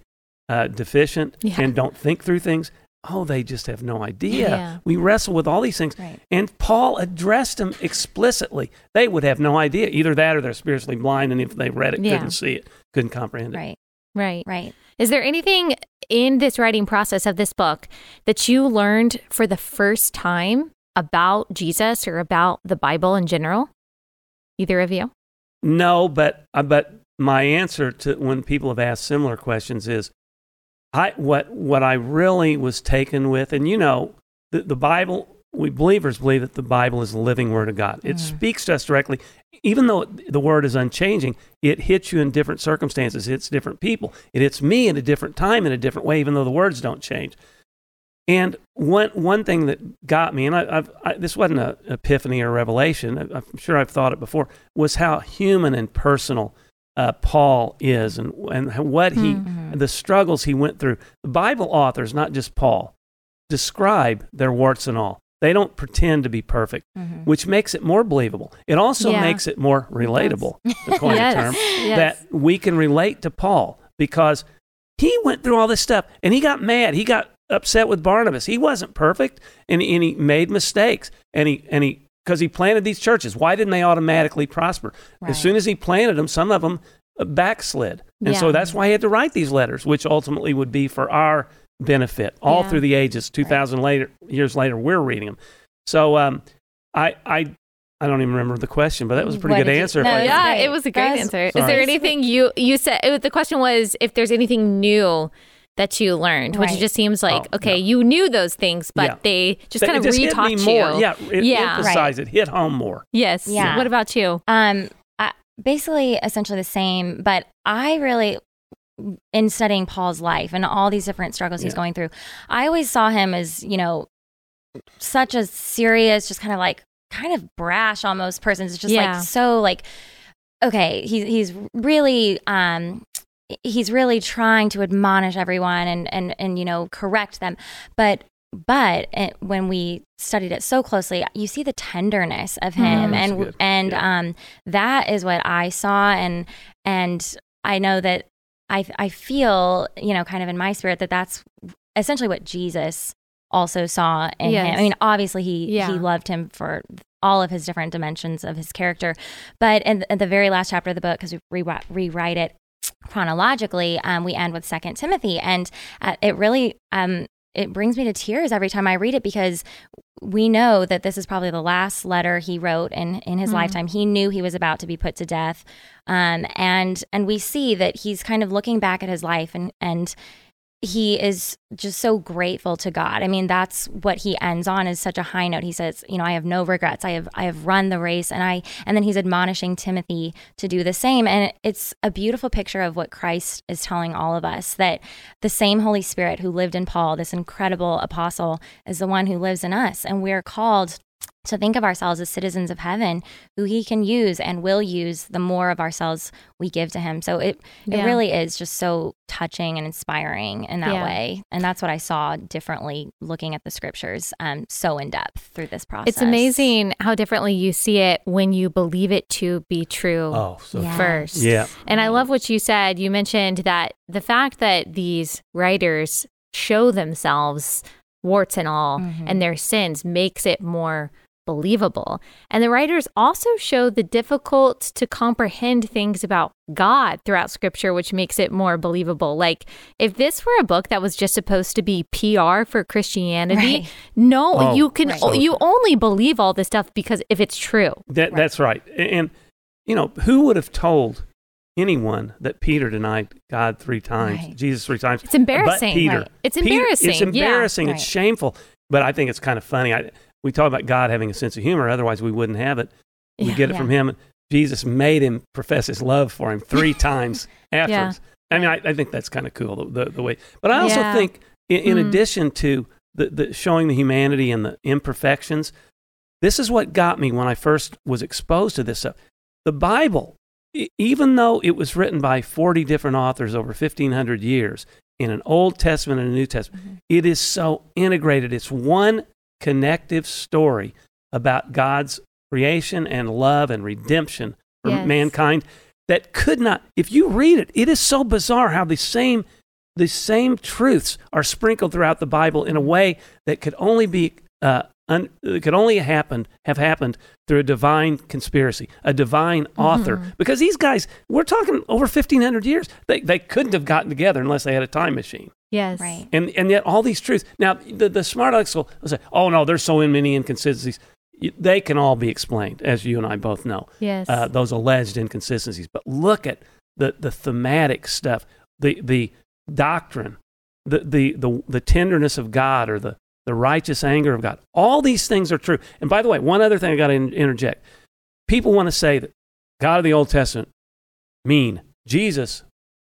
uh, deficient Yeah. and don't think through things, oh, they just have no idea. Yeah. We wrestle with all these things. Right. And Paul addressed them explicitly. They would have no idea. Either that or they're spiritually blind, and if they read it, Yeah. couldn't see it, couldn't comprehend it. Right. Right. Right. Is there anything in this writing process of this book that you learned for the first time about Jesus or about the Bible in general? Either of you? No, but uh, but my answer to when people have asked similar questions is, I what what I really was taken with, and you know, the, the Bible. We believers believe that the Bible is the living Word of God. It Mhm. speaks to us directly, even though the Word is unchanging. It hits you in different circumstances. It hits different people. It hits me at a different time in a different way, even though the words don't change. And one one thing that got me, and I, I've I, this wasn't an epiphany or revelation. I, I'm sure I've thought it before. Was how human and personal uh, Paul is, and and what he, Mhm. the struggles he went through. The Bible authors, not just Paul, describe their warts and all. They don't pretend to be perfect, Mhm. which makes it more believable. It also Yeah. makes it more relatable, to [laughs] coin Yes. term, Yes. that we can relate to Paul because he went through all this stuff and he got mad. He got upset with Barnabas. He wasn't perfect and, and he made mistakes. And he, and he, because he planted these churches, why didn't they automatically prosper? Right. As soon as he planted them, some of them uh, backslid. And so that's why he had to write these letters, which ultimately would be for our benefit all Yeah. through the ages. 2,000 later, years later, we're reading them. So um, I, I, I don't even remember the question, but that was a pretty What good did you- answer. No, yeah, great. it was a great was- answer. Is there anything you you said? It, the question was if there's anything new that you learned, which it just seems like Oh, okay, no. you knew those things, but Yeah. they just That- kind of just hit retaught you. more. Yeah, it Yeah. emphasized it, hit home more. Yes. Yeah. What about you? Um, I, basically, essentially the same. But I really, in studying Paul's life and all these different struggles he's going through, I always saw him as, you know, such a serious, just kind of like, kind of brash almost person. It's just Yeah. like so like, okay, he's he's really um he's really trying to admonish everyone and and and you know correct them, but but it, when we studied it so closely, you see the tenderness of him, Mm. And good. and Yeah. um that is what I saw, and and I know that I I feel you know kind of in my spirit that that's essentially what Jesus also saw in Yes. him. I mean, obviously he Yeah. he loved him for all of his different dimensions of his character, but in, in the very last chapter of the book, because we re- rewrite it chronologically, um, we end with Second Timothy, and uh, it really um, it brings me to tears every time I read it because we know that this is probably the last letter he wrote in in his Mhm. lifetime. He knew he was about to be put to death, um, and and we see that he's kind of looking back at his life and and he is just so grateful to God. I mean, that's what he ends on is such a high note. He says, you know, I have no regrets. I have I have run the race and I and then he's admonishing Timothy to do the same. And it's a beautiful picture of what Christ is telling all of us that the same Holy Spirit who lived in Paul, this incredible apostle, is the one who lives in us. And we're called to think of ourselves as citizens of heaven who he can use and will use the more of ourselves we give to him. So it it really is just so touching and inspiring in that Yeah. way. And that's what I saw differently looking at the scriptures um, so in depth through this process. It's amazing how differently you see it when you believe it to be true Oh, so Yeah. first. yeah. And I love what you said. You mentioned that the fact that these writers show themselves warts and all Mhm. and their sins makes it more believable. And the writers also show the difficult to comprehend things about God throughout scripture, which makes it more believable. Like if this were a book that was just supposed to be PR for Christianity, Right. no, Oh, you can right. so you only believe all this stuff because if it's true. That, Right. That's right. And, you know, who would have told anyone that Peter denied God three times, Right. Jesus three times? It's embarrassing. But Peter. Right. It's Peter- embarrassing. it's yeah. embarrassing. It's Right. shameful. But I think it's kind of funny. I, we talk about God having a sense of humor. Otherwise, we wouldn't have it. We Yeah. get it Yeah. from him. Jesus made him profess his love for him three [laughs] times afterwards. I mean, I, I think that's kind of cool the, the, the way. But I also Yeah. think, in, in Mm. addition to the, the showing the humanity and the imperfections, this is what got me when I first was exposed to this stuff. The Bible, even though it was written by 40 different authors over 1,500 years in an Old Testament and a New Testament, Mhm. it is so integrated. It's one connective story about God's creation and love and redemption for Yes. mankind that could not if you read it it is so bizarre how the same the same truths are sprinkled throughout the bible in a way that could only be uh, un, it could only happen have happened through a divine conspiracy a divine author Mhm. because these guys we're talking over 1500 years they, they couldn't have gotten together unless they had a time machine Yes. Right. and and yet all these truths. Now the the smart alecks will will say, "Oh no, there's so many inconsistencies." They can all be explained, as you and I both know. Yes. Uh, those alleged inconsistencies. But look at the the thematic stuff, the the doctrine, the the the, the tenderness of God, or the the righteous anger of God. All these things are true. And by the way, one other thing I got to in, interject. People want to say that God of the Old Testament mean, Jesus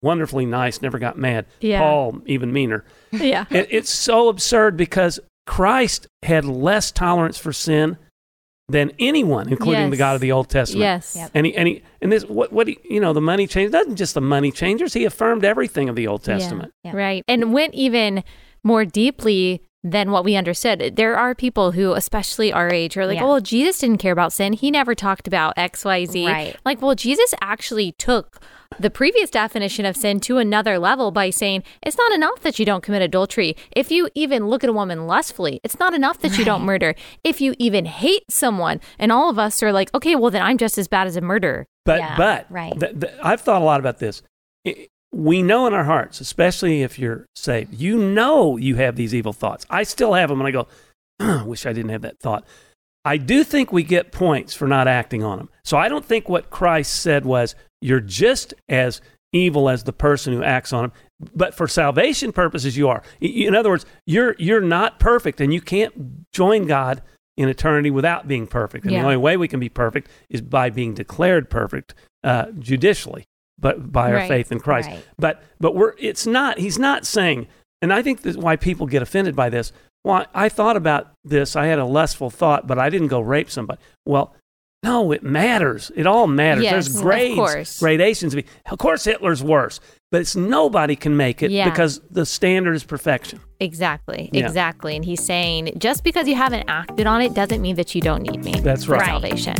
wonderfully nice, never got mad. Yeah. Paul even meaner. yeah. [laughs] It, it's so absurd because Christ had less tolerance for sin than anyone, including the God of the Old Testament. Yes. Yep. And he, and he, and this, what, what, he, you know, the money change doesn't just the money changers. He affirmed everything of the Old Yeah. Testament. Yeah. Right. And went even more deeply than what we understood. There are people who, especially our age, are like, Yeah. oh, well, Jesus didn't care about sin. He never talked about XYZ. Right. Like, well, Jesus actually took the previous definition of sin to another level by saying it's not enough that you don't commit adultery. If you even look at a woman lustfully, it's not enough that you don't murder. If you even hate someone, and all of us are like, okay, well, then I'm just as bad as a murderer. But, Yeah, but, right. th- th- I've thought a lot about this. I- we know in our hearts, especially if you're saved, you know you have these evil thoughts. I still have them, and I go, "I wish I didn't have that thought. I do think we get points for not acting on them. So I don't think what Christ said was, you're just as evil as the person who acts on them. But for salvation purposes, you are. In other words, you're, you're not perfect, and you can't join God in eternity without being perfect. And Yeah. the only way we can be perfect is by being declared perfect uh, judicially. But by our faith in Christ. Right. But but we're it's not he's not saying and I think that's why people get offended by this. Well, I thought about this. I had a lustful thought, but I didn't go rape somebody. Well, no, it matters. It all matters. Yes, There's grades, gradations. Of course, Hitler's worse, but it's nobody can make it Yeah. because the standard is perfection. Exactly. Yeah. Exactly. And he's saying just because you haven't acted on it doesn't mean that you don't need me. That's for right. salvation.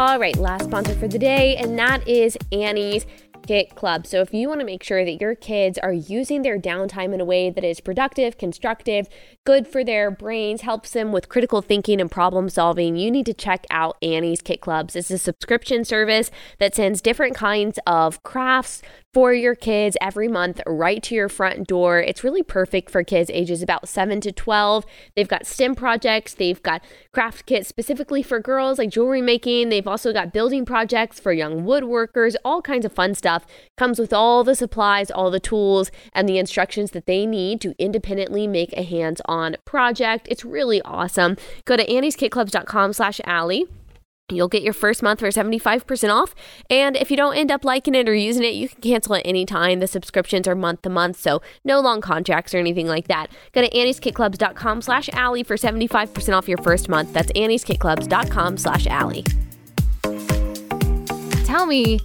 All right, last sponsor for the day, and that is Annie's Kit Club. So, if you want to make sure that your kids are using their downtime in a way that is productive, constructive, good for their brains, helps them with critical thinking and problem solving, you need to check out Annie's Kit Clubs. It's a subscription service that sends different kinds of crafts for your kids every month right to your front door. It's really perfect for kids ages about 7 to 12. They've got STEM projects, they've got craft kits specifically for girls like jewelry making. They've also got building projects for young woodworkers, all kinds of fun stuff. Comes with all the supplies, all the tools, and the instructions that they need to independently make a hands-on project. It's really awesome. Go to annieskitclubs.com slash Allie. You'll get your first month for 75% off. And if you don't end up liking it or using it, you can cancel at any time. The subscriptions are month to month, so no long contracts or anything like that. Go to annieskitclubs.com slash Allie for 75% off your first month. That's annieskitclubs.com slash Allie. Tell me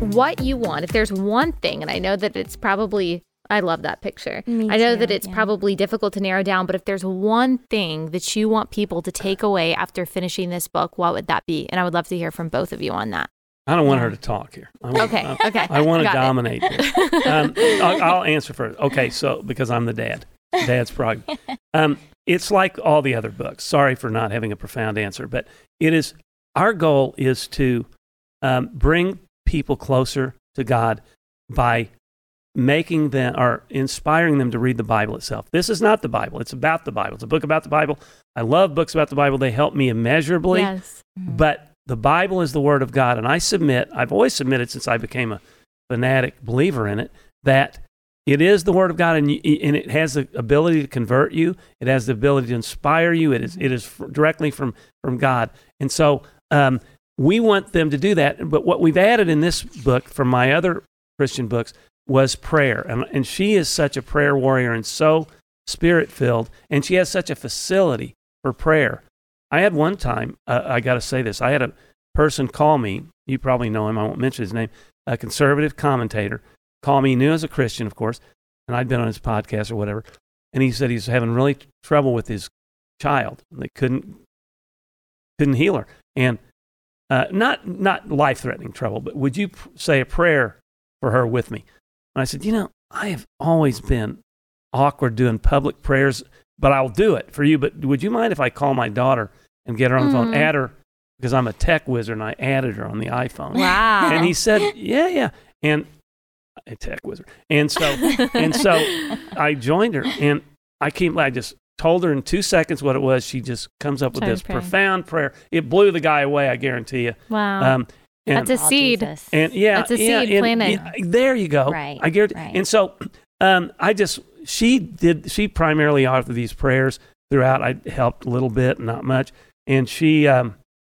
what you want. If there's one thing, and I know that it's probably, I love that picture. Me I know too, that it's yeah. probably difficult to narrow down, but if there's one thing that you want people to take away after finishing this book, what would that be? And I would love to hear from both of you on that. I don't want her to talk here. I want, Okay. I, Okay. I want to Got dominate. [laughs] Um, I'll, I'll answer first. Okay, so because I'm the dad, dad's prerogative. [laughs] Um, it's like all the other books. Sorry for not having a profound answer, but it is our goal is to um, bring people closer to God by making them or inspiring them to read the Bible itself. This is not the Bible. It's about the Bible. It's a book about the Bible. I love books about the Bible. They help me immeasurably. Yes. But the Bible is the Word of God. And I submit, I've always submitted since I became a fanatic believer in it, that it is the Word of God and, you, and it has the ability to convert you. It has the ability to inspire you. It is, it is directly from, from God. And so um, we want them to do that. But what we've added in this book from my other Christian books was prayer. And, and she is such a prayer warrior and so spirit filled. And she has such a facility for prayer. I had one time, uh, I got to say this, I had a person call me, you probably know him, I won't mention his name, a conservative commentator, call me, he knew as a Christian, of course, and I'd been on his podcast or whatever. And he said he's having really trouble with his child. They couldn't, couldn't heal her. And uh, not, not life threatening trouble, but would you say a prayer for her with me? And I said, You know, I have always been awkward doing public prayers, but I'll do it for you. But would you mind if I call my daughter and get her on the phone, Mhm. add her, because I'm a tech wizard and I added her on the iPhone? Wow. And he said, Yeah, yeah. And a tech wizard. And so, and so [laughs] I joined her and I came, I just told her in two seconds what it was. She just comes up with Started this praying. profound prayer. It blew the guy away, I guarantee you. wow. Um, and, That's a Oh, seed. Jesus. and yeah, That's a yeah, seed and- planted. yeah, there you go. Right, I guarantee. right. And so, um, I just she did. She primarily authored these prayers throughout. I helped a little bit, not much, and she um,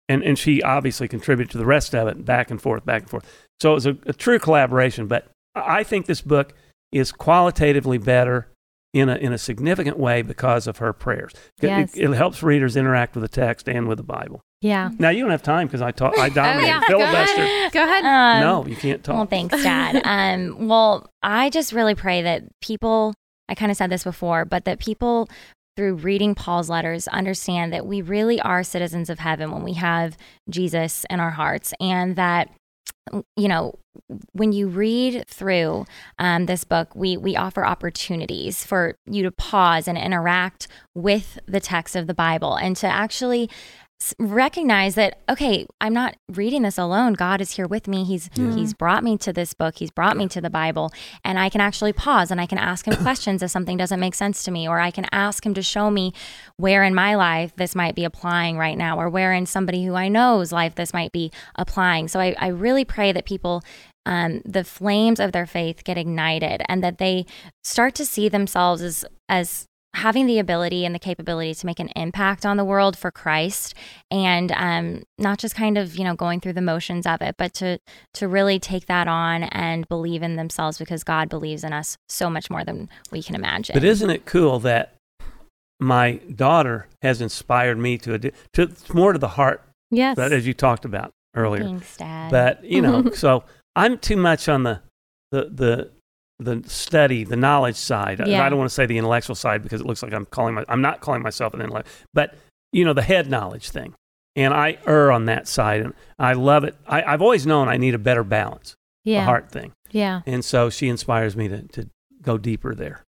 and and she obviously contributed to the rest of it, back and forth, back and forth. So it was a, a true collaboration. But I think this book is qualitatively better in a in a significant way because of her prayers. Yes. It, it helps readers interact with the text and with the Bible. Yeah. Now you don't have time because I talk. I [laughs] Oh, dominate yeah. Go filibuster. ahead. Go ahead. Um, no, you can't talk. Well, thanks, Dad. [laughs] um, well, I just really pray that people, I kind of said this before, but that people through reading Paul's letters understand that we really are citizens of heaven when we have Jesus in our hearts and that you know when you read through um, this book we we offer opportunities for you to pause and interact with the text of the bible and to actually s- recognize that okay i'm not reading this alone. God is here with me. He's Yeah. he's brought me to this book. He's brought me to the bible. And i can actually pause and i can ask him [coughs] questions if something doesn't make sense to me or i can ask him to show me where in my life this might be applying right now or where in somebody who i know's life this might be applying. So i, I really pray that people um, the flames of their faith get ignited and that they start to see themselves as as having the ability and the capability to make an impact on the world for Christ and um, not just kind of you know going through the motions of it but to to really take that on and believe in themselves because God believes in us so much more than we can imagine. But isn't it cool that my daughter has inspired me to, to more to the heart, Yes. but as you talked about earlier. Thanks, Dad. But you know, [laughs] so I'm too much on the the the the study, the knowledge side. Yeah. I don't want to say the intellectual side because it looks like I'm calling my I'm not calling myself an intellect, but you know, the head knowledge thing. And I err on that side, and I love it. I, I've always known I need a better balance, yeah. the heart thing, Yeah. and so she inspires me to to go deeper there.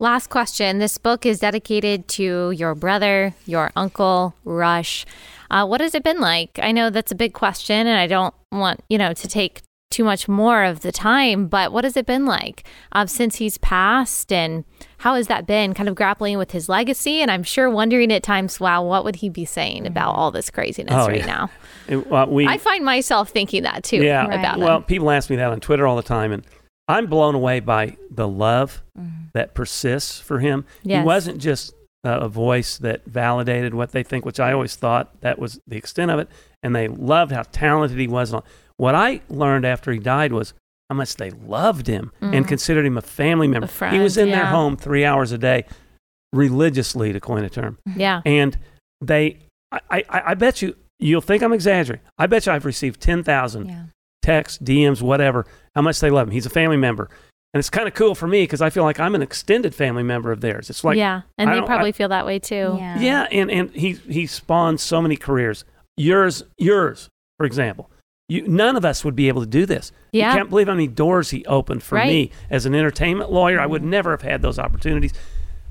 Last question. This book is dedicated to your brother, your uncle, Rush. Uh, what has it been like? I know that's a big question, and I don't want you know to take too much more of the time. But what has it been like uh, since he's passed, and how has that been? Kind of grappling with his legacy, and I'm sure wondering at times, wow, what would he be saying about all this craziness Oh, right yeah. now? [laughs] It- well, we I find myself thinking that too. Yeah. Right. about Well, him. people ask me that on Twitter all the time, and I'm blown away by the love Mhm. that persists for him. Yes. He wasn't just uh, a voice that validated what they think, which I always thought that was the extent of it, and they loved how talented he was. What I learned after he died was how much they loved him and Mhm. considered him a family member. friend, he was in their home three hours a day, religiously, to coin a term. Yeah. And they, I, I, I bet you, you'll think I'm exaggerating. I bet you I've received 10,000 Yeah. texts, DMs, whatever, how much they love him. He's a family member. And it's kind of cool for me because I feel like I'm an extended family member of theirs. It's like, yeah. And I they probably I- feel that way too. Yeah. yeah, and, and he, he spawned so many careers. Yours, yours, for example. You, none of us would be able to do this. Yeah. You can't believe how many doors he opened for Right. me as an entertainment lawyer. I would never have had those opportunities.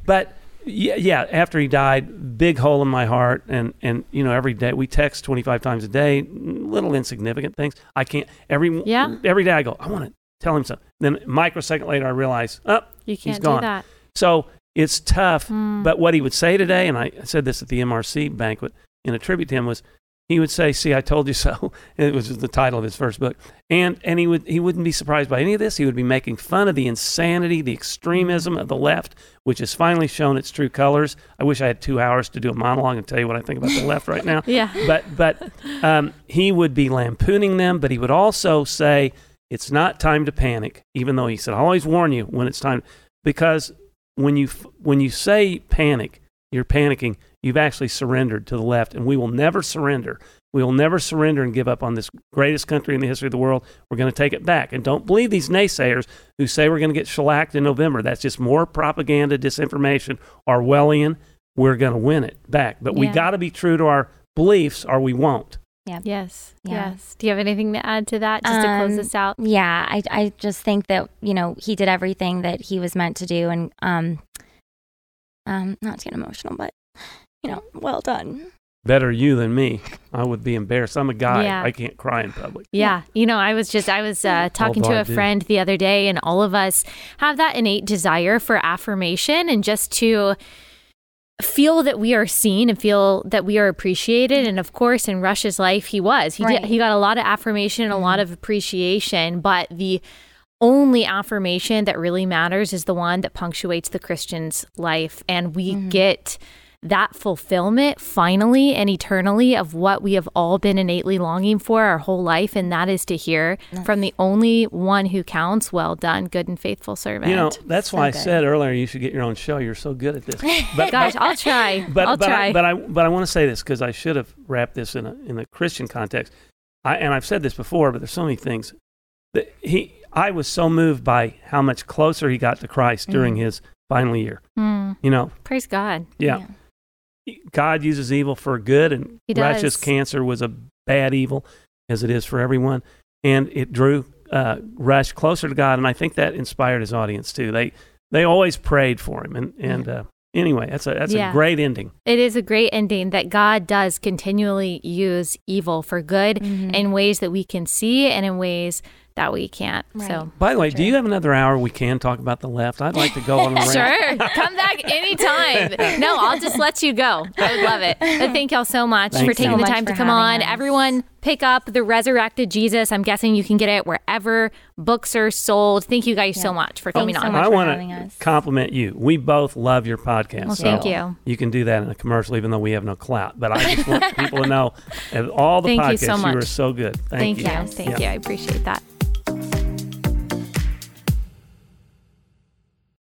But yeah, yeah, after he died, big hole in my heart. And, and you know, every day we text 25 times a day, little insignificant things. I can't, every, Yeah. every day I go, I want to tell him something. Then a microsecond later, I realize, oh, You He's can't do gone. that. so it's tough. Mm. But what he would say today, and I said this at the MRC banquet in a tribute to him, was he would say, "See, I told you so." [laughs] It was the title of his first book, and and he would he wouldn't be surprised by any of this. He would be making fun of the insanity, the extremism of the left, which has finally shown its true colors. I wish I had two hours to do a monologue and tell you what I think about the [laughs] left right now. Yeah. But but um, he would be lampooning them, but he would also say, "It's not time to panic," even though he said, "I always warn you when it's time," because when you when you say panic, you're panicking. You've actually surrendered to the left, and we will never surrender. We will never surrender and give up on this greatest country in the history of the world. We're going to take it back. And don't believe these naysayers who say we're going to get shellacked in November. That's just more propaganda, disinformation, Orwellian. We're going to win it back. But we got to be true to our beliefs or we won't. Yes. Yeah. Yes. Yes. Do you have anything to add to that just to close Um, this out? Yeah, I I just think that you know he did everything that he was meant to do, and um, um, not to get emotional, but you know, well done. Better you than me. I would be embarrassed. I'm a guy. Yeah. I can't cry in public. Yeah. You know, I was just, I was uh, talking to a friend the other day, and all of us have that innate desire for affirmation and just to feel that we are seen and feel that we are appreciated. And of course, in Rush's life, he was. He, Right. did, he got a lot of affirmation and a lot of appreciation, but the only affirmation that really matters is the one that punctuates the Christian's life. And we get that fulfillment finally and eternally of what we have all been innately longing for our whole life. And that is to hear from the only one who counts, well done, good and faithful servant. You know, that's So why I said earlier you should get your own show. You're so good at this. [laughs] But, Gosh, I'll try. [laughs] but I'll but try. I, but I but I want to say this because I should have wrapped this in a in a Christian context. I, and I've said this before, but there's so many things that he. I was so moved by how much closer he got to Christ during his final year. Hmm. You know, praise God. yeah, God uses evil for good, and righteous cancer was a bad evil, as it is for everyone, and it drew uh, Rush closer to God, and I think that inspired his audience too. They they always prayed for him, and and uh, anyway, that's a that's Yeah. a great ending. It is a great ending that God does continually use evil for good Mhm. in ways that we can see and in ways that we can't. Right. So By the way, do you have another hour we can talk about the left? I'd like to go on a rant. Sure. Come back anytime. No, I'll just let you go. I would love it. But thank y'all so much Thank for taking So the time to come on. us. Everyone, pick up The Resurrected Jesus. I'm guessing you can get it wherever books are sold. Thank you guys so much for Thanks coming so on. much I want to compliment you. We both love your podcast. Well, so thank you. You can do that in a commercial, even though we have no clout. But I just want [laughs] people to know of all the Thank you podcasts, so much. were so good. Thank, Thank you. you. Thank Yeah. you. I appreciate that.